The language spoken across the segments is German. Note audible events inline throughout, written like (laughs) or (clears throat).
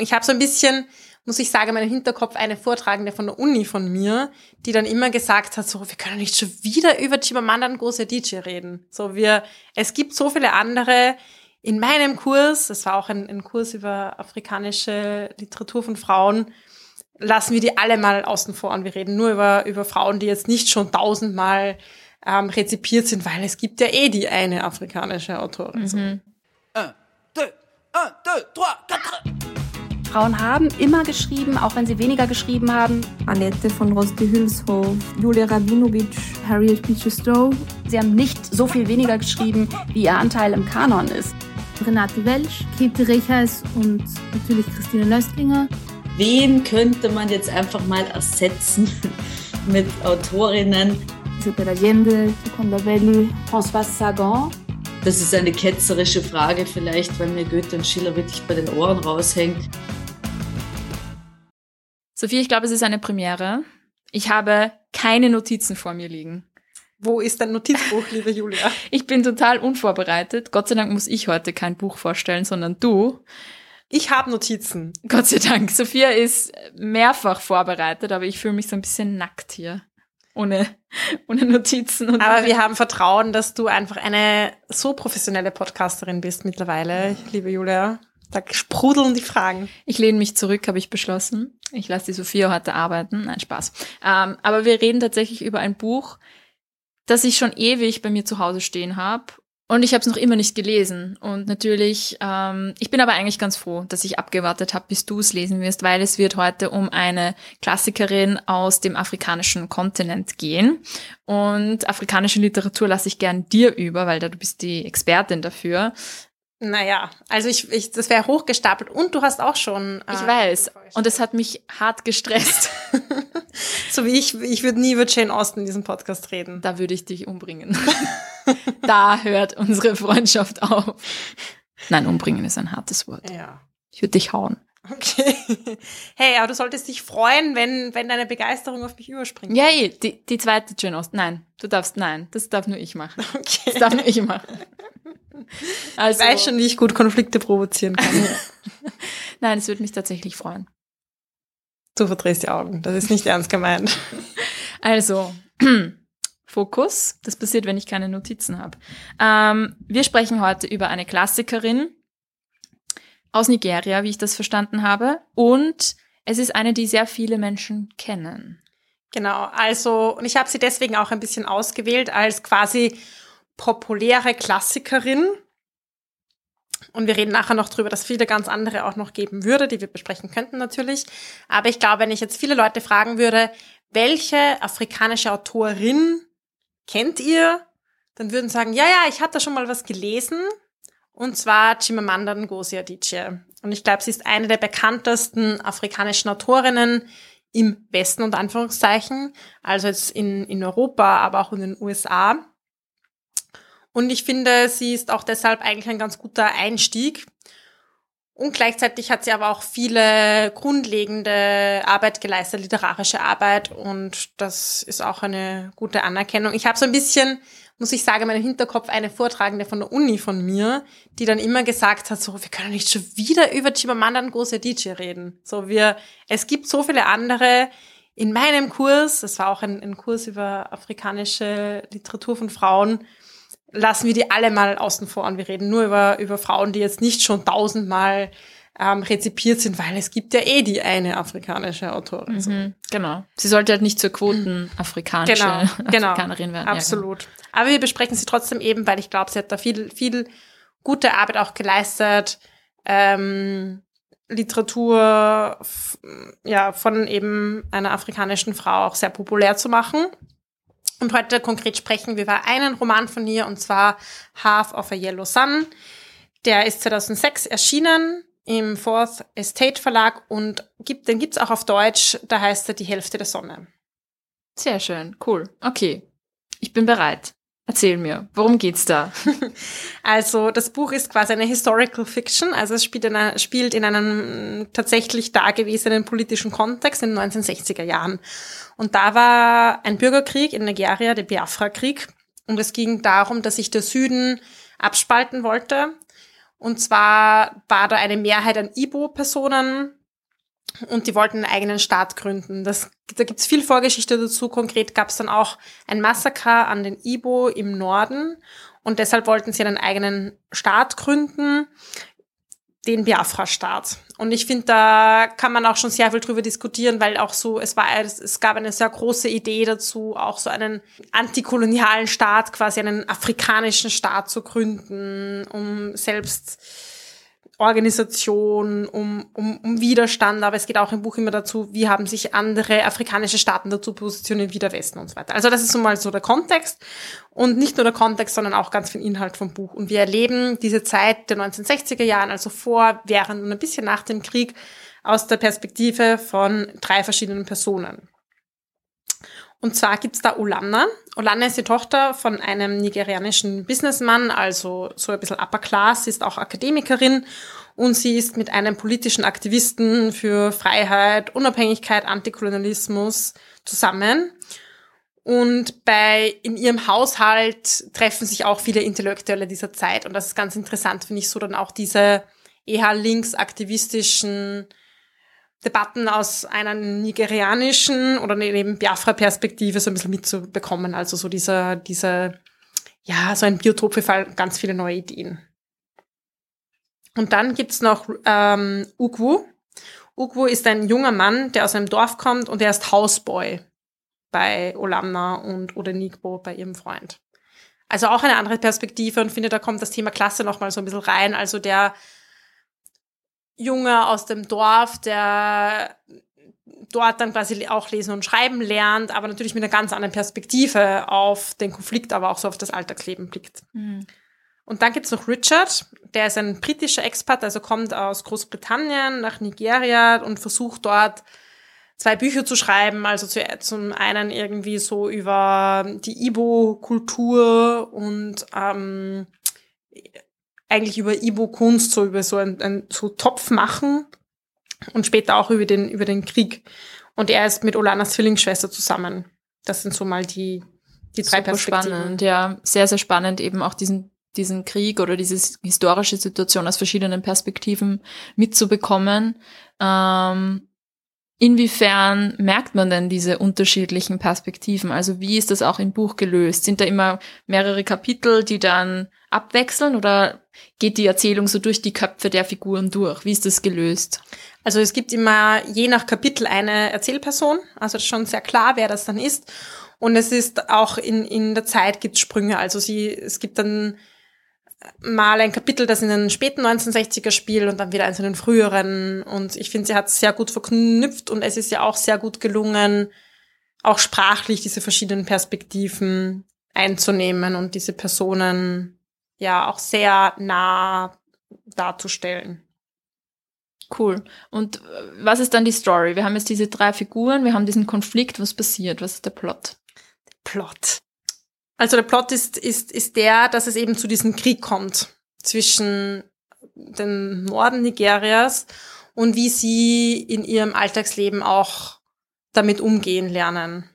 Ich habe so ein bisschen, muss ich sagen, in meinem Hinterkopf eine Vortragende von der Uni von mir, die dann immer gesagt hat, so, wir können nicht schon wieder über Chimamanda Ngozi DJ reden. So, wir, es gibt so viele andere. In meinem Kurs, das war auch ein, ein Kurs über afrikanische Literatur von Frauen, lassen wir die alle mal außen vor und wir reden nur über, über Frauen, die jetzt nicht schon tausendmal ähm, rezipiert sind, weil es gibt ja eh die eine afrikanische Autorin. Mhm. Un, deux, un, deux, trois, quatre. Frauen haben immer geschrieben, auch wenn sie weniger geschrieben haben. Annette von Roste-Hülshoff, Julia Rabinovic, Harriet Beecher Stowe. Sie haben nicht so viel weniger geschrieben, wie ihr Anteil im Kanon ist. Renate Welsch, Käthe Rechers und natürlich Christine Nöstlinger. Wen könnte man jetzt einfach mal ersetzen (laughs) mit Autorinnen? Isabel Allende, Seconda Belli, François Sagan. Das ist eine ketzerische Frage vielleicht, weil mir Goethe und Schiller wirklich bei den Ohren raushängt. Sophie, ich glaube, es ist eine Premiere. Ich habe keine Notizen vor mir liegen. Wo ist dein Notizbuch, liebe Julia? (laughs) Ich bin total unvorbereitet. Gott sei Dank muss ich heute kein Buch vorstellen, sondern du. Ich habe Notizen. Gott sei Dank. Sophia ist mehrfach vorbereitet, aber ich fühle mich so ein bisschen nackt hier ohne, (laughs) ohne Notizen. Aber wir haben Vertrauen, dass du einfach eine so professionelle Podcasterin bist mittlerweile, liebe Julia. Da sprudeln die Fragen. Ich lehne mich zurück, habe ich beschlossen. Ich lasse die Sophia heute arbeiten. Nein, Spaß. Ähm, aber wir reden tatsächlich über ein Buch, das ich schon ewig bei mir zu Hause stehen habe und ich habe es noch immer nicht gelesen. Und natürlich, ähm, ich bin aber eigentlich ganz froh, dass ich abgewartet habe, bis du es lesen wirst, weil es wird heute um eine Klassikerin aus dem afrikanischen Kontinent gehen. Und afrikanische Literatur lasse ich gern dir über, weil da du bist die Expertin dafür. Naja, also ich, ich das wäre hochgestapelt und du hast auch schon. Äh, ich weiß. Und es hat mich hart gestresst. (laughs) so wie ich, ich würde nie über Jane Austen in diesem Podcast reden. Da würde ich dich umbringen. (laughs) da hört unsere Freundschaft auf. Nein, umbringen ist ein hartes Wort. Ja. Ich würde dich hauen. Okay. (laughs) Hey, aber du solltest dich freuen, wenn, wenn deine Begeisterung auf mich überspringt. Ja, die, die zweite Jane Austen. Nein, du darfst, nein, das darf nur ich machen. Okay. Das darf nur ich machen. (laughs) Also, ich weiß schon, wie ich gut Konflikte provozieren kann. (laughs) Nein, es würde mich tatsächlich freuen. Du verdrehst die Augen. Das ist nicht ernst gemeint. (laughs) Also, (clears throat) Fokus. Das passiert, wenn ich keine Notizen habe. Ähm, wir sprechen heute über eine Klassikerin aus Nigeria, wie ich das verstanden habe. Und es ist eine, die sehr viele Menschen kennen. Genau, also, und ich habe sie deswegen auch ein bisschen ausgewählt als quasi populäre Klassikerin. Und wir reden nachher noch drüber, dass viele ganz andere auch noch geben würde, die wir besprechen könnten natürlich. Aber ich glaube, wenn ich jetzt viele Leute fragen würde, welche afrikanische Autorin kennt ihr? Dann würden sagen, ja, ja, ich hatte schon mal was gelesen. Und zwar Chimamanda Ngozi Adichie. Und ich glaube, sie ist eine der bekanntesten afrikanischen Autorinnen im Westen und Anführungszeichen. Also jetzt in, in Europa, aber auch in den USA. Und ich finde, sie ist auch deshalb eigentlich ein ganz guter Einstieg. Und gleichzeitig hat sie aber auch viele grundlegende Arbeit geleistet, literarische Arbeit. Und das ist auch eine gute Anerkennung. Ich habe so ein bisschen, muss ich sagen, in meinem Hinterkopf eine Vortragende von der Uni von mir, die dann immer gesagt hat, so, wir können nicht schon wieder über Chimamanda Ngozi Adichie reden. So, wir, es gibt so viele andere. In meinem Kurs, das war auch ein, ein Kurs über afrikanische Literatur von Frauen, lassen wir die alle mal außen vor und wir reden nur über, über Frauen, die jetzt nicht schon tausendmal ähm, rezipiert sind, weil es gibt ja eh die eine afrikanische Autorin. Mhm, so. Genau. Sie sollte halt nicht zur Quoten afrikanische genau, (laughs) genau, Afrikanerin werden. Absolut. Ja, genau. Aber wir besprechen sie trotzdem eben, weil ich glaube, sie hat da viel, viel gute Arbeit auch geleistet. Ähm, Literatur ja von eben einer afrikanischen Frau auch sehr populär zu machen. Und heute konkret sprechen wir über einen Roman von ihr, und zwar Half of a Yellow Sun. Der ist 2006 erschienen im Fourth Estate Verlag und gibt, den gibt's auch auf Deutsch, da heißt er Die Hälfte der Sonne. Sehr schön, cool. Okay, ich bin bereit. Erzähl mir, worum geht's da? (laughs) Also das Buch ist quasi eine Historical Fiction, also es spielt in, einer, spielt in einem tatsächlich dagewesenen politischen Kontext in den 1960er Jahren. Und da war ein Bürgerkrieg in Nigeria, der Biafra-Krieg. Und es ging darum, dass sich der Süden abspalten wollte Und zwar war da eine Mehrheit an Ibo-Personen und die wollten einen eigenen Staat gründen. Das, da gibt's viel Vorgeschichte dazu. Konkret gab's dann auch ein Massaker an den Ibo im Norden und deshalb wollten sie einen eigenen Staat gründen den Biafra-Staat. Und ich finde, da kann man auch schon sehr viel drüber diskutieren, weil auch so, es war, es gab eine sehr große Idee dazu, auch so einen antikolonialen Staat, quasi einen afrikanischen Staat zu gründen, um selbst Organisation, um, um, um Widerstand, aber es geht auch im Buch immer dazu, wie haben sich andere afrikanische Staaten dazu positioniert wie der Westen und so weiter. Also das ist so mal so der Kontext und nicht nur der Kontext, sondern auch ganz viel Inhalt vom Buch. Und wir erleben diese Zeit der 1960er Jahren, also vor, während und ein bisschen nach dem Krieg, aus der Perspektive von drei verschiedenen Personen. Und zwar gibt's da Olanna. Olanna ist die Tochter von einem nigerianischen Businessman, also so ein bisschen upper class, sie ist auch Akademikerin und sie ist mit einem politischen Aktivisten für Freiheit, Unabhängigkeit, Antikolonialismus zusammen. Und bei, in ihrem Haushalt treffen sich auch viele Intellektuelle dieser Zeit. Und das ist ganz interessant, finde ich, so dann auch diese eher linksaktivistischen Debatten aus einer nigerianischen oder neben Biafra-Perspektive so ein bisschen mitzubekommen. Also so dieser, dieser, ja, so ein Biotop für ganz viele neue Ideen. Und dann gibt's noch ähm, Ugwu. Ugwu ist ein junger Mann, der aus einem Dorf kommt und er ist Houseboy bei Olamna und Odenigbo bei ihrem Freund. Also auch eine andere Perspektive und finde, da kommt das Thema Klasse nochmal so ein bisschen rein. Also der Junge aus dem Dorf, der dort dann quasi auch lesen und schreiben lernt, aber natürlich mit einer ganz anderen Perspektive auf den Konflikt, aber auch so auf das Alltagsleben blickt. Mhm. Und dann gibt's noch Richard, der ist ein britischer Expat, also kommt aus Großbritannien nach Nigeria und versucht dort zwei Bücher zu schreiben, also zu, zum einen irgendwie so über die Ibo-Kultur und ähm, eigentlich über Ibo-Kunst, so über so ein, ein so Topf machen und später auch über den, über den Krieg. Und er ist mit Olanas Zwillingsschwester zusammen. Das sind so mal die, die drei Super Perspektiven. spannend, ja. Sehr, sehr spannend, eben auch diesen, diesen Krieg oder diese historische Situation aus verschiedenen Perspektiven mitzubekommen. Ähm, Inwiefern merkt man denn diese unterschiedlichen Perspektiven? Also wie ist das auch im Buch gelöst? Sind da immer mehrere Kapitel, die dann abwechseln oder geht die Erzählung so durch die Köpfe der Figuren durch? Wie ist das gelöst? Also es gibt immer je nach Kapitel eine Erzählperson, also schon sehr klar, wer das dann ist. Und es ist auch in, in der Zeit gibt Sprünge. Also sie, es gibt dann mal ein Kapitel, das in den späten 1960er spielt und dann wieder eins in den früheren. Und ich finde, sie hat es sehr gut verknüpft und es ist ja auch sehr gut gelungen, auch sprachlich diese verschiedenen Perspektiven einzunehmen und diese Personen ja auch sehr nah darzustellen. Cool. Und äh, was ist dann die Story? Wir haben jetzt diese drei Figuren, wir haben diesen Konflikt. Was passiert? Was ist der Plot? Der Plot. Also der Plot ist, ist, ist der, dass es eben zu diesem Krieg kommt zwischen dem Norden Nigerias und wie sie in ihrem Alltagsleben auch damit umgehen lernen.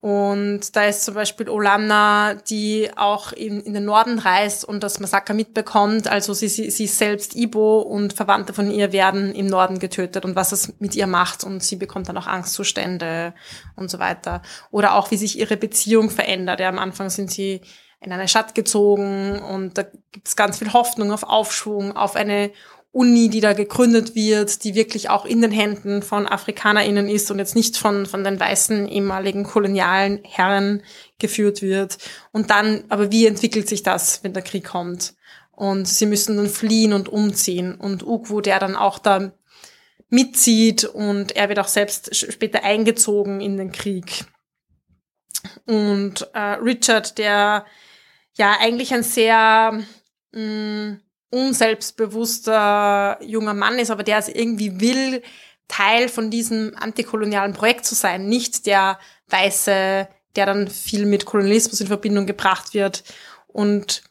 Und da ist zum Beispiel Olanna, die auch in, in den Norden reist und das Massaker mitbekommt. Also sie, sie, sie ist selbst Ibo und Verwandte von ihr werden im Norden getötet und was es mit ihr macht. Und sie bekommt dann auch Angstzustände und so weiter. Oder auch, wie sich ihre Beziehung verändert. Ja, am Anfang sind sie in eine Stadt gezogen und da gibt es ganz viel Hoffnung auf Aufschwung, auf eine Uni, die da gegründet wird, die wirklich auch in den Händen von AfrikanerInnen ist und jetzt nicht von, von den weißen ehemaligen kolonialen Herren geführt wird. Und dann, aber wie entwickelt sich das, wenn der Krieg kommt? Und sie müssen dann fliehen und umziehen. Und Ugwu, der dann auch da mitzieht und er wird auch selbst später eingezogen in den Krieg. Und äh, Richard, der ja eigentlich ein sehr mh, mm, unselbstbewusster junger Mann ist, aber der es irgendwie will, Teil von diesem antikolonialen Projekt zu sein, nicht der Weiße, der dann viel mit Kolonialismus in Verbindung gebracht wird. Und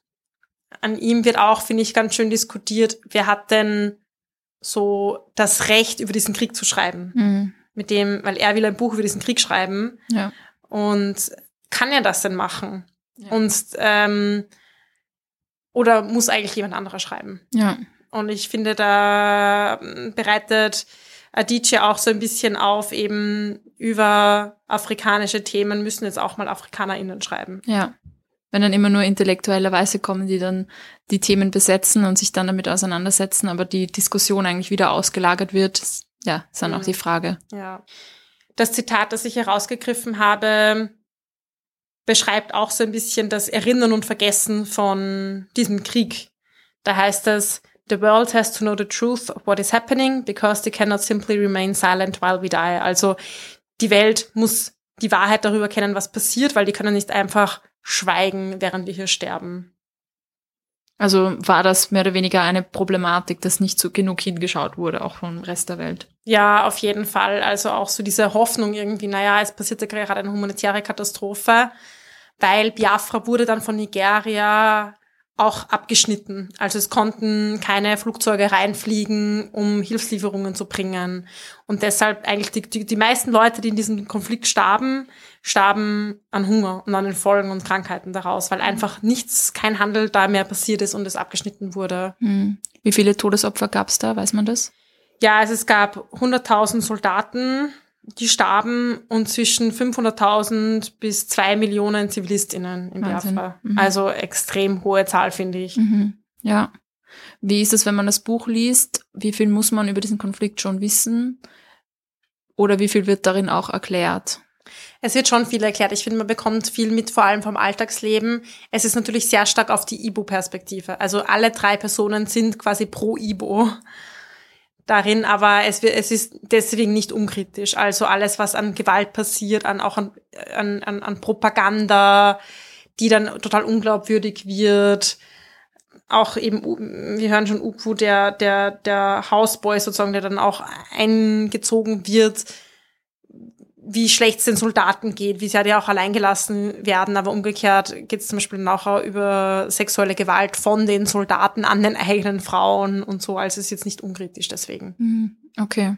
an ihm wird auch, finde ich, ganz schön diskutiert, wer hat denn so das Recht, über diesen Krieg zu schreiben. Mhm. Mit dem, weil er will ein Buch über diesen Krieg schreiben. Ja. Und kann er das denn machen? Ja. Und ähm, oder muss eigentlich jemand anderer schreiben? Ja. Und ich finde, da ähm, bereitet Adichie auch so ein bisschen auf, eben über afrikanische Themen müssen jetzt auch mal AfrikanerInnen schreiben. Ja. Wenn dann immer nur intellektuellerweise kommen, die dann die Themen besetzen und sich dann damit auseinandersetzen, aber die Diskussion eigentlich wieder ausgelagert wird, ja, ist dann Mhm. auch die Frage. Ja. Das Zitat, das ich herausgegriffen habe, beschreibt auch so ein bisschen das Erinnern und Vergessen von diesem Krieg. Da heißt es, The world has to know the truth of what is happening because they cannot simply remain silent while we die. Also die Welt muss die Wahrheit darüber kennen, was passiert, weil die können nicht einfach schweigen, während wir hier sterben. Also war das mehr oder weniger eine Problematik, dass nicht so genug hingeschaut wurde, auch vom Rest der Welt. Ja, auf jeden Fall. Also auch so diese Hoffnung irgendwie, naja, es passiert ja gerade eine humanitäre Katastrophe, weil Biafra wurde dann von Nigeria auch abgeschnitten. Also es konnten keine Flugzeuge reinfliegen, um Hilfslieferungen zu bringen. Und deshalb eigentlich die, die, die meisten Leute, die in diesem Konflikt starben, starben an Hunger und an den Folgen und Krankheiten daraus, weil einfach nichts, kein Handel da mehr passiert ist und es abgeschnitten wurde. Hm. Wie viele Todesopfer gab es da? Weiß man das? Ja, also es gab 100.000 Soldaten, die starben und zwischen 500.000 bis zwei Millionen ZivilistInnen in Wahnsinn. Biafra. Mhm. Also extrem hohe Zahl, finde ich. Mhm. Ja. Wie ist es, wenn man das Buch liest? Wie viel muss man über diesen Konflikt schon wissen? Oder wie viel wird darin auch erklärt? Es wird schon viel erklärt. Ich finde, man bekommt viel mit, vor allem vom Alltagsleben. Es ist natürlich sehr stark auf die Ibo-Perspektive. Also alle drei Personen sind quasi pro Ibo darin, aber es, es ist deswegen nicht unkritisch. Also alles, was an Gewalt passiert, an auch an, an, an, an Propaganda, die dann total unglaubwürdig wird. Auch eben, wir hören schon Upu, der, der, der Houseboy sozusagen, der dann auch eingezogen wird, wie schlecht es den Soldaten geht, wie sie halt ja auch allein gelassen werden, aber umgekehrt geht es zum Beispiel nachher über sexuelle Gewalt von den Soldaten an den eigenen Frauen und so, also es ist jetzt nicht unkritisch deswegen. Mhm. Okay.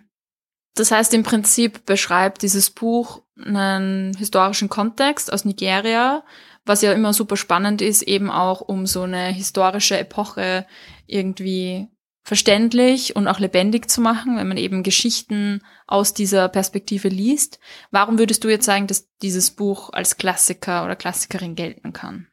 Das heißt, im Prinzip beschreibt dieses Buch einen historischen Kontext aus Nigeria, was ja immer super spannend ist, eben auch um so eine historische Epoche irgendwie verständlich und auch lebendig zu machen, wenn man eben Geschichten aus dieser Perspektive liest. Warum würdest du jetzt sagen, dass dieses Buch als Klassiker oder Klassikerin gelten kann?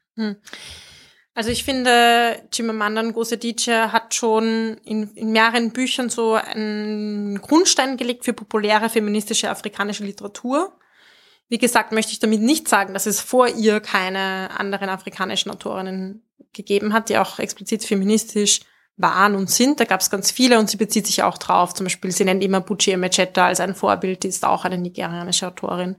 Also ich finde, Chimamanda Ngozi Adichie hat schon in, in mehreren Büchern so einen Grundstein gelegt für populäre feministische afrikanische Literatur. Wie gesagt, möchte ich damit nicht sagen, dass es vor ihr keine anderen afrikanischen Autorinnen gegeben hat, die auch explizit feministisch waren und sind. Da gab es ganz viele und sie bezieht sich auch drauf. Zum Beispiel, sie nennt immer Buchi Emecheta als ein Vorbild, die ist auch eine nigerianische Autorin.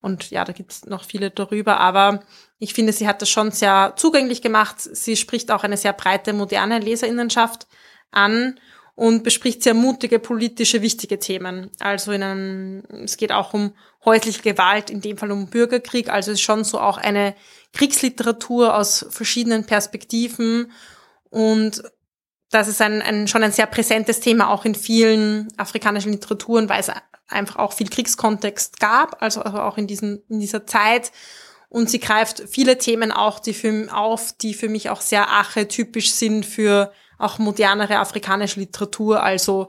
Und ja, da gibt es noch viele darüber, aber ich finde, sie hat das schon sehr zugänglich gemacht. Sie spricht auch eine sehr breite, moderne Leserinnenschaft an und bespricht sehr mutige, politische, wichtige Themen. Also in einem, es geht auch um häusliche Gewalt, in dem Fall um Bürgerkrieg. Also es ist schon so auch eine Kriegsliteratur aus verschiedenen Perspektiven und das ist ein, ein, schon ein sehr präsentes Thema auch in vielen afrikanischen Literaturen, weil es einfach auch viel Kriegskontext gab, also auch in, diesen, in dieser Zeit. Und sie greift viele Themen auch die für, auf, die für mich auch sehr archetypisch sind für auch modernere afrikanische Literatur, also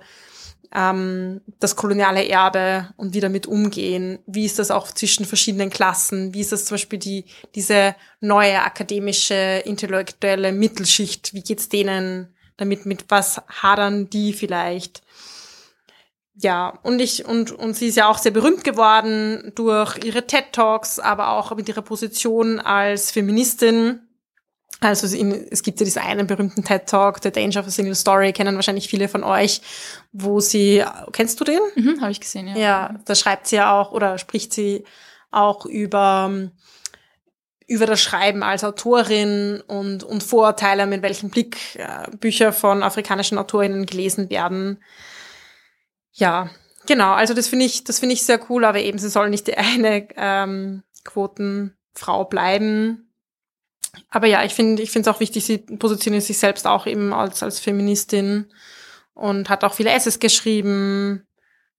ähm, das koloniale Erbe und wie damit umgehen. Wie ist das auch zwischen verschiedenen Klassen? Wie ist das zum Beispiel die, diese neue akademische, intellektuelle Mittelschicht? Wie geht's denen damit? Mit was hadern die vielleicht? Ja, und ich, und, und sie ist ja auch sehr berühmt geworden durch ihre TED Talks, aber auch mit ihrer Position als Feministin. Also es gibt ja diesen einen berühmten TED Talk, The Danger of a Single Story, kennen wahrscheinlich viele von euch, wo sie, kennst du den? Mhm, Habe ich gesehen, ja. Ja, da schreibt sie ja auch oder spricht sie auch über, über das Schreiben als Autorin und, und Vorurteile, mit welchem Blick äh, Bücher von afrikanischen Autorinnen gelesen werden. Ja, genau. Also das finde ich, das finde ich sehr cool, aber eben sie soll nicht die (laughs) eine ähm, Quotenfrau bleiben. Aber ja, ich finde, ich finde es auch wichtig, sie positioniert sich selbst auch eben als, als Feministin und hat auch viele Essays geschrieben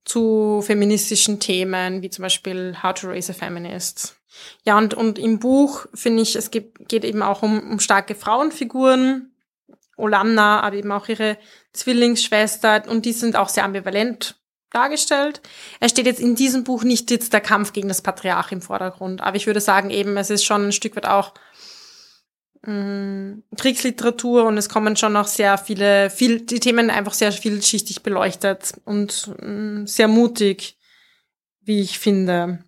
zu feministischen Themen, wie zum Beispiel How to Raise a Feminist. Ja, und, und im Buch finde ich, es gibt, geht eben auch um, um starke Frauenfiguren. Olanna, aber eben auch ihre Zwillingsschwester und die sind auch sehr ambivalent dargestellt. Er steht jetzt in diesem Buch nicht jetzt der Kampf gegen das Patriarch im Vordergrund, aber ich würde sagen eben, es ist schon ein Stück weit auch mh, mm, Kriegsliteratur und es kommen schon noch sehr viele, viel, die Themen einfach sehr vielschichtig beleuchtet und mh, mm, sehr mutig, wie ich finde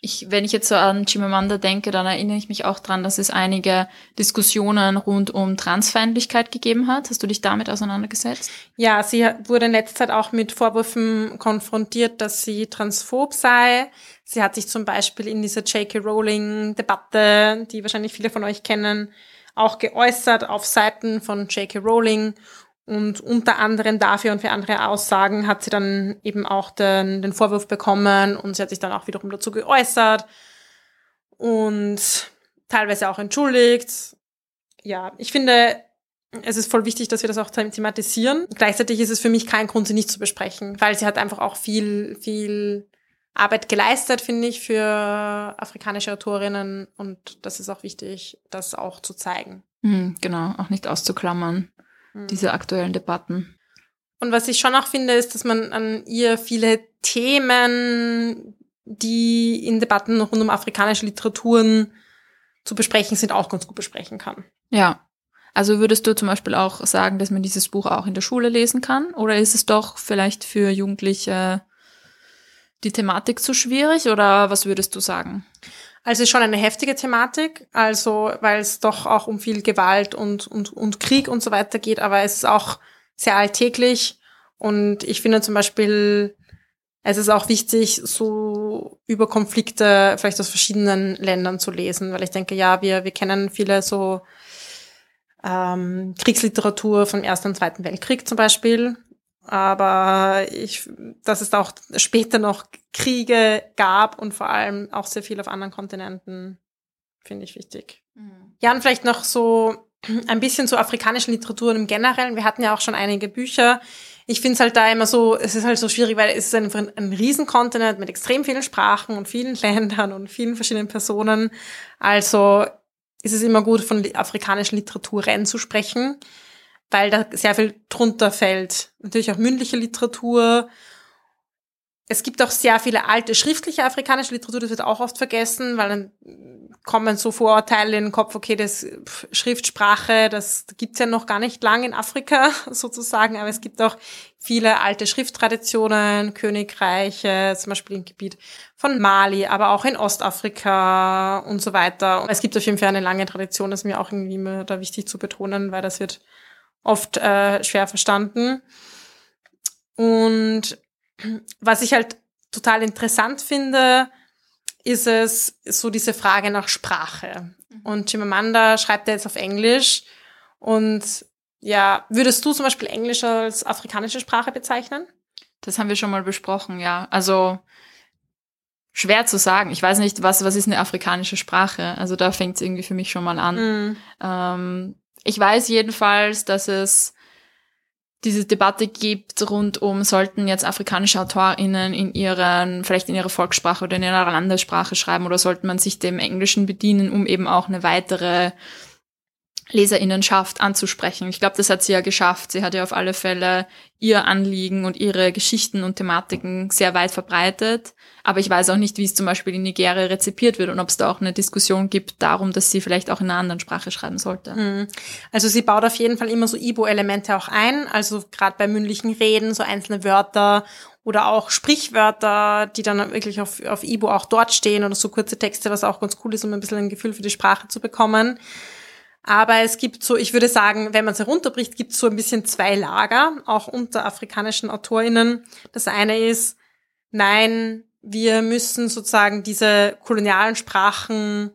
ich, wenn ich jetzt so an Chimamanda denke, dann erinnere ich mich auch dran, dass es einige Diskussionen rund um Transfeindlichkeit gegeben hat. Hast du dich damit auseinandergesetzt? Ja, sie wurde in letzter Zeit auch mit Vorwürfen konfrontiert, dass sie transphob sei. Sie hat sich zum Beispiel in dieser J.K. Rowling-Debatte, die wahrscheinlich viele von euch kennen, auch geäußert auf Seiten von J.K. Rowling und unter anderem dafür und für andere Aussagen hat sie dann eben auch den, den Vorwurf bekommen und sie hat sich dann auch wiederum dazu geäußert und teilweise auch entschuldigt. Ja, ich finde, es ist voll wichtig, dass wir das auch thematisieren. Gleichzeitig ist es für mich kein Grund, sie nicht zu besprechen, weil sie hat einfach auch viel, viel Arbeit geleistet, finde ich, für afrikanische Autorinnen und das ist auch wichtig, das auch zu zeigen. Mhm, genau, auch nicht auszuklammern diese aktuellen Debatten. Und was ich schon auch finde, ist, dass man an ihr viele Themen, die in Debatten rund um afrikanische Literaturen zu besprechen sind, auch ganz gut besprechen kann. Ja. Also würdest du zum Beispiel auch sagen, dass man dieses Buch auch in der Schule lesen kann? Oder ist es doch vielleicht für Jugendliche die Thematik zu schwierig? Oder was würdest du sagen? Also ist schon eine heftige Thematik, also weil es doch auch um viel Gewalt und, und, und Krieg und so weiter geht, aber es ist auch sehr alltäglich und ich finde zum Beispiel, es ist auch wichtig, so über Konflikte vielleicht aus verschiedenen Ländern zu lesen, weil ich denke, ja, wir, wir kennen viele so ähm, Kriegsliteratur vom Ersten und Zweiten Weltkrieg zum Beispiel aber ich, dass es auch später noch Kriege gab und vor allem auch sehr viel auf anderen Kontinenten, finde ich wichtig. Mhm. Ja, und vielleicht noch so ein bisschen zu afrikanischen Literaturen im Generellen. Wir hatten ja auch schon einige Bücher. Ich finde es halt da immer so, es ist halt so schwierig, weil es ist ein, ein Riesenkontinent mit extrem vielen Sprachen und vielen (laughs) Ländern und vielen verschiedenen Personen. Also ist es immer gut, von afrikanischen Literaturen zu sprechen weil da sehr viel drunter fällt. Natürlich auch mündliche Literatur. Es gibt auch sehr viele alte schriftliche afrikanische Literatur, das wird auch oft vergessen, weil dann kommen so Vorurteile in den Kopf, okay, das Schriftsprache, das gibt's ja noch gar nicht lang in Afrika (laughs) sozusagen, aber es gibt auch viele alte Schrifttraditionen, Königreiche, zum Beispiel im Gebiet von Mali, aber auch in Ostafrika und so weiter. Es gibt auf jeden Fall eine lange Tradition, das ist mir auch irgendwie immer da wichtig zu betonen, weil das wird oft äh, schwer verstanden. Und was ich halt total interessant finde, ist es so diese Frage nach Sprache. Mhm. Und Chimamanda schreibt ja jetzt auf Englisch. Und ja, würdest du zum Beispiel Englisch als afrikanische Sprache bezeichnen? Das haben wir schon mal besprochen, ja. Also schwer zu sagen. Ich weiß nicht, was, was ist eine afrikanische Sprache? Also da fängt es irgendwie für mich schon mal an. Mhm. Ähm, ich weiß jedenfalls, dass es diese Debatte gibt rund um, sollten jetzt afrikanische AutorInnen in ihren, vielleicht in ihrer Volkssprache oder in ihrer Landessprache schreiben oder sollte man sich dem Englischen bedienen, um eben auch eine weitere Leserinnenschaft anzusprechen. Ich glaube, das hat sie ja geschafft. Sie hat ja auf alle Fälle ihr Anliegen und ihre Geschichten und Thematiken sehr weit verbreitet. Aber ich weiß auch nicht, wie es zum Beispiel in Nigeria rezipiert wird und ob es da auch eine Diskussion gibt darum, dass sie vielleicht auch in einer anderen Sprache schreiben sollte. Mhm. Also sie baut auf jeden Fall immer so Ibo-Elemente auch ein. Also gerade bei mündlichen Reden, so einzelne Wörter oder auch Sprichwörter, die dann wirklich auf, auf Ibo auch dort stehen oder so kurze Texte, was auch ganz cool ist, um ein bisschen ein Gefühl für die Sprache zu bekommen. Aber es gibt so, ich würde sagen, wenn man es herunterbricht, gibt es so ein bisschen zwei Lager, auch unter afrikanischen AutorInnen. Das eine ist, nein, wir müssen sozusagen diese kolonialen Sprachen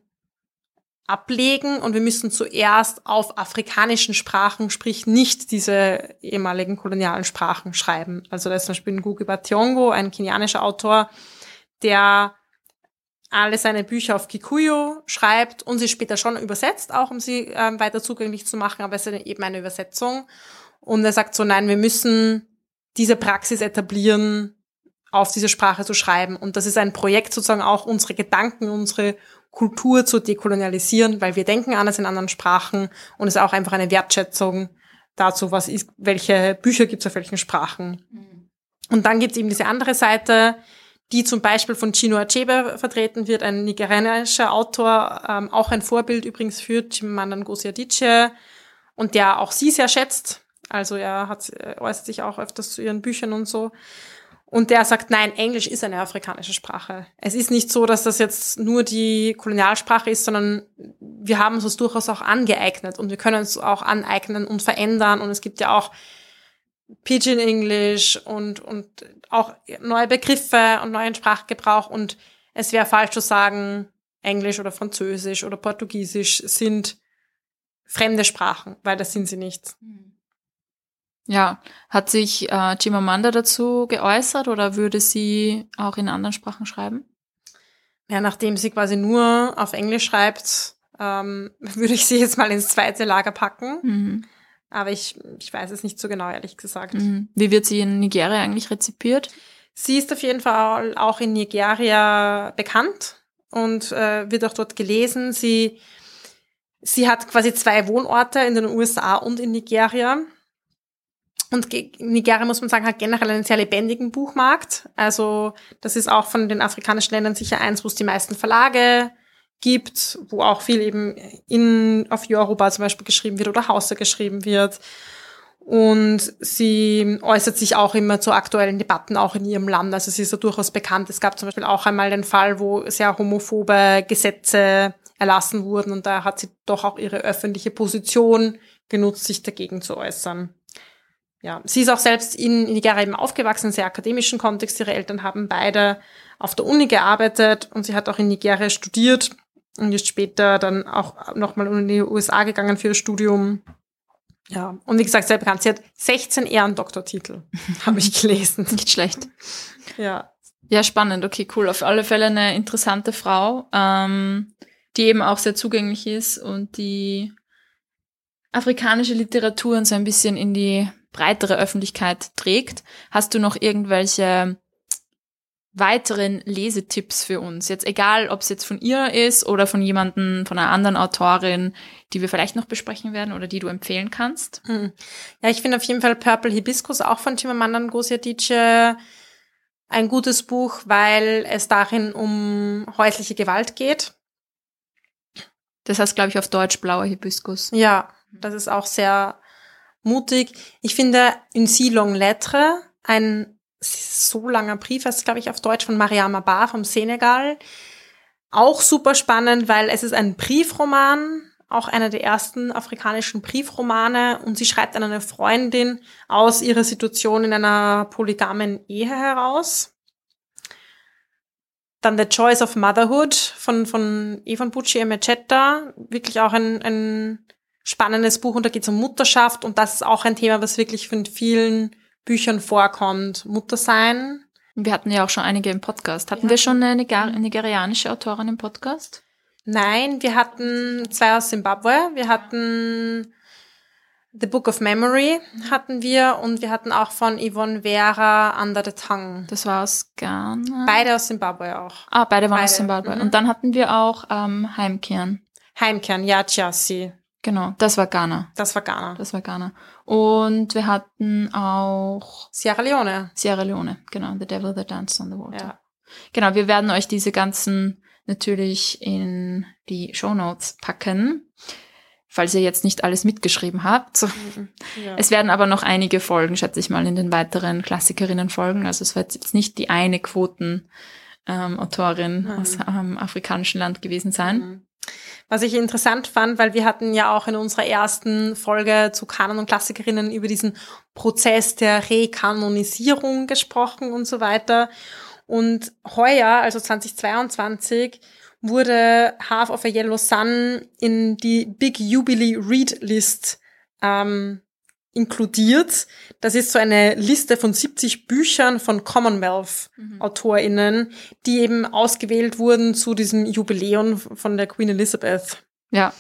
ablegen und wir müssen zuerst auf afrikanischen Sprachen, sprich nicht diese ehemaligen kolonialen Sprachen schreiben. Also da ist zum Beispiel Ngugi Bationgo, ein kenianischer Autor, der alle seine Bücher auf Kikuyu schreibt und sie später schon übersetzt, auch um sie ähm, weiter zugänglich zu machen, aber es ist eben eine Übersetzung. Und er sagt so, nein, wir müssen diese Praxis etablieren auf diese Sprache zu schreiben. Und das ist ein Projekt, sozusagen auch unsere Gedanken, unsere Kultur zu dekolonialisieren, weil wir denken anders in anderen Sprachen und es ist auch einfach eine Wertschätzung dazu, was ist, welche Bücher gibt es auf welchen Sprachen. Und dann gibt es eben diese andere Seite, die zum Beispiel von Chino Achebe vertreten wird, ein nigerianischer Autor, ähm, auch ein Vorbild übrigens für Chimamanda Ngozi Adichie und der auch sie sehr schätzt. Also er hat, er äußert sich auch öfters zu ihren Büchern und so. Und der sagt, nein, Englisch ist eine afrikanische Sprache. Es ist nicht so, dass das jetzt nur die Kolonialsprache ist, sondern wir haben uns das durchaus auch angeeignet und wir können es auch aneignen und verändern. Und es gibt ja auch Pidgin English und, und auch neue Begriffe und neuen Sprachgebrauch. Und es wäre falsch zu sagen, Englisch oder Französisch oder Portugiesisch sind fremde Sprachen, weil das sind sie nicht. Ja, hat sich äh, Chimamanda dazu geäußert oder würde sie auch in anderen Sprachen schreiben? Ja, nachdem sie quasi nur auf Englisch schreibt, ähm, (laughs) würde ich sie jetzt mal ins zweite Lager packen. Mhm. Aber ich, ich weiß es nicht so genau, ehrlich gesagt. Mhm. Wie wird sie in Nigeria eigentlich rezipiert? Sie ist auf jeden Fall auch in Nigeria bekannt und äh, wird auch dort gelesen. Sie, sie hat quasi zwei Wohnorte in den USA und in Nigeria. Und Ge- Nigeria, muss man sagen, hat generell einen sehr lebendigen Buchmarkt. Also das ist auch von den afrikanischen Ländern sicher eins, wo es die meisten Verlage gibt, wo auch viel eben in, auf Yoruba zum Beispiel geschrieben wird oder Hausa geschrieben wird. Und sie äußert sich auch immer zu aktuellen Debatten, auch in ihrem Land. Also sie ist ja durchaus bekannt. Es gab zum Beispiel auch einmal den Fall, wo sehr homophobe Gesetze erlassen wurden und da hat sie doch auch ihre öffentliche Position genutzt, sich dagegen zu äußern. Ja, sie ist auch selbst in Nigeria eben aufgewachsen, sehr akademischen Kontext. Ihre Eltern haben beide auf der Uni gearbeitet und sie hat auch in Nigeria studiert und ist später dann auch nochmal in die USA gegangen für ihr Studium. Ja, und wie gesagt, sehr bekannt. Sie hat 16 Ehrendoktortitel, (laughs) habe ich gelesen. Nicht schlecht. Ja. Ja, spannend. Okay, cool. Auf alle Fälle eine interessante Frau, ähm, die eben auch sehr zugänglich ist und die afrikanische Literaturen so ein bisschen in die breitere Öffentlichkeit trägt. Hast du noch irgendwelche weiteren Lesetipps für uns? Jetzt egal, ob es jetzt von ihr ist oder von jemandem, von einer anderen Autorin, die wir vielleicht noch besprechen werden oder die du empfehlen kannst. Hm. Ja, ich finde auf jeden Fall Purple Hibiscus auch von Chimamanda Ngozi Adichie ein gutes Buch, weil es darin um häusliche Gewalt geht. Das heißt, glaube ich, auf Deutsch blauer Hibiskus. Ja, das ist auch sehr mutig. Ich finde In si long lettre ein so langer Brief, das ist, glaube ich, auf Deutsch von Mariama Bar vom Senegal. Auch super spannend, weil es ist ein Briefroman, auch einer der ersten afrikanischen Briefromane und sie schreibt an eine Freundin aus ihrer Situation in einer polygamen Ehe heraus. Dann The Choice of Motherhood von, von Evan Bucci Emechetta, wirklich auch ein, ein spannendes Buch und da geht es um Mutterschaft und das ist auch ein Thema, was wirklich von vielen Büchern vorkommt. Muttersein. Wir hatten ja auch schon einige im Podcast. Hatten Ja. wir schon eine Niger nigerianische Autorin im Podcast? Nein, wir hatten zwei aus Zimbabwe. Wir hatten The Book of Memory hatten wir und wir hatten auch von Yvonne Vera Under the Tongue. Das war aus Ghana. Beide aus Zimbabwe auch. ah, beide waren aus Beide, Zimbabwe. mhm. Und dann hatten wir auch ähm, Heimkehren. Heimkehren, ja, Chassi. Genau, das war Ghana. Das war Ghana. Das war Ghana. Und wir hatten auch Sierra Leone. Sierra Leone, genau, The Devil That Danced on the Water. Ja. Genau, wir werden euch diese ganzen natürlich in die Show Notes packen, falls ihr jetzt nicht alles mitgeschrieben habt. (laughs) ja. Es werden aber noch einige Folgen, schätze ich mal, in den weiteren Klassikerinnen folgen. Also es wird jetzt nicht die eine Quoten ähm, Autorin Nein. aus einem afrikanischen Land gewesen sein. Mhm. Was ich interessant fand, weil wir hatten ja auch in unserer ersten Folge zu Kanon und Klassikerinnen über diesen Prozess der Rekanonisierung gesprochen und so weiter. Und heuer, also 2022, wurde Half of a Yellow Sun in die Big Jubilee Read List ähm, inkludiert. Das ist so eine Liste von 70 Büchern von Commonwealth AutorInnen, die eben ausgewählt wurden zu diesem Jubiläum von der Queen Elizabeth. Ja,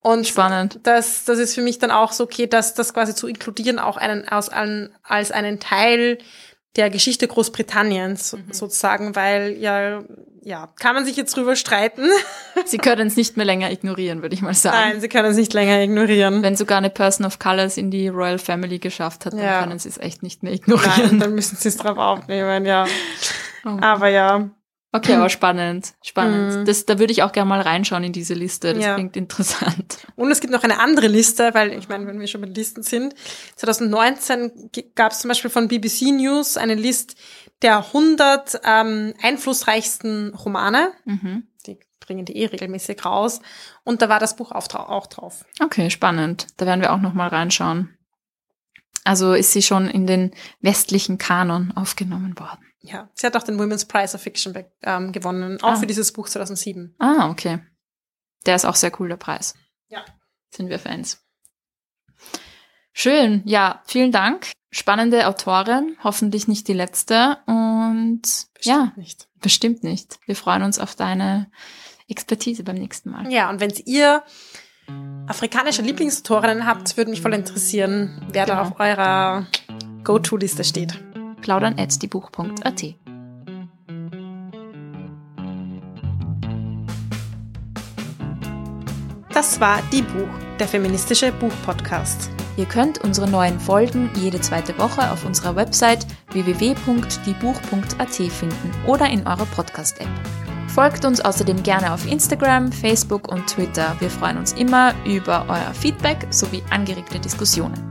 Und spannend. das, das ist für mich dann auch so okay, dass das quasi zu inkludieren, auch einen, aus, einen, als einen Teil der Geschichte Großbritanniens Mhm. sozusagen, weil ja, ja, kann man sich jetzt drüber streiten. Sie können es nicht mehr länger ignorieren, würde ich mal sagen. Nein, sie können es nicht länger ignorieren. Wenn sogar eine Person of Color es in die Royal Family geschafft hat, dann Ja. können sie es echt nicht mehr Nein, ignorieren. dann müssen sie es drauf aufnehmen, ja. Oh. Aber ja, Okay, aber spannend, spannend. Mhm. Das, da würde ich auch gerne mal reinschauen in diese Liste. Das Ja. klingt interessant. Und es gibt noch eine andere Liste, weil ich meine, wenn wir schon bei Listen sind, 2019 gab es zum Beispiel von BBC News eine Liste der 100 ähm, einflussreichsten Romane. Mhm. Die bringen die eh regelmäßig raus. Und da war das Buch auch drauf. Okay, spannend. Da werden wir auch noch mal reinschauen. Also ist sie schon in den westlichen Kanon aufgenommen worden. Ja, sie hat auch den Women's Prize of Fiction ähm, gewonnen, auch Ah. für dieses Buch 2007. Ah, okay. Der ist auch sehr cool, der Preis. Ja. Sind wir Fans. Schön. Ja, vielen Dank. Spannende Autorin. Hoffentlich nicht die letzte. Und ja, Bestimmt nicht. bestimmt nicht. Wir freuen uns auf deine Expertise beim nächsten Mal. Ja, und wenn ihr afrikanische Lieblingsautorinnen habt, würde mich voll interessieren, wer da Genau. auf eurer Go-To-Liste steht. Plaudern at diebuch.at. Das war Die Buch, der feministische Buchpodcast. Ihr könnt unsere neuen Folgen jede zweite Woche auf unserer Website www.diebuch.at finden oder in eurer Podcast-App. Folgt uns außerdem gerne auf Instagram, Facebook und Twitter. Wir freuen uns immer über euer Feedback sowie angeregte Diskussionen.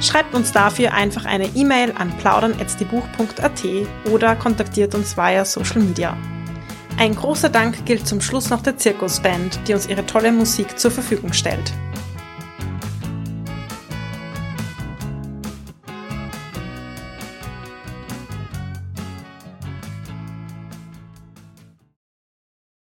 Schreibt uns dafür einfach eine E-Mail an plaudern.diebuch.at oder kontaktiert uns via Social Media. Ein großer Dank gilt zum Schluss noch der Zirkusband, die uns ihre tolle Musik zur Verfügung stellt.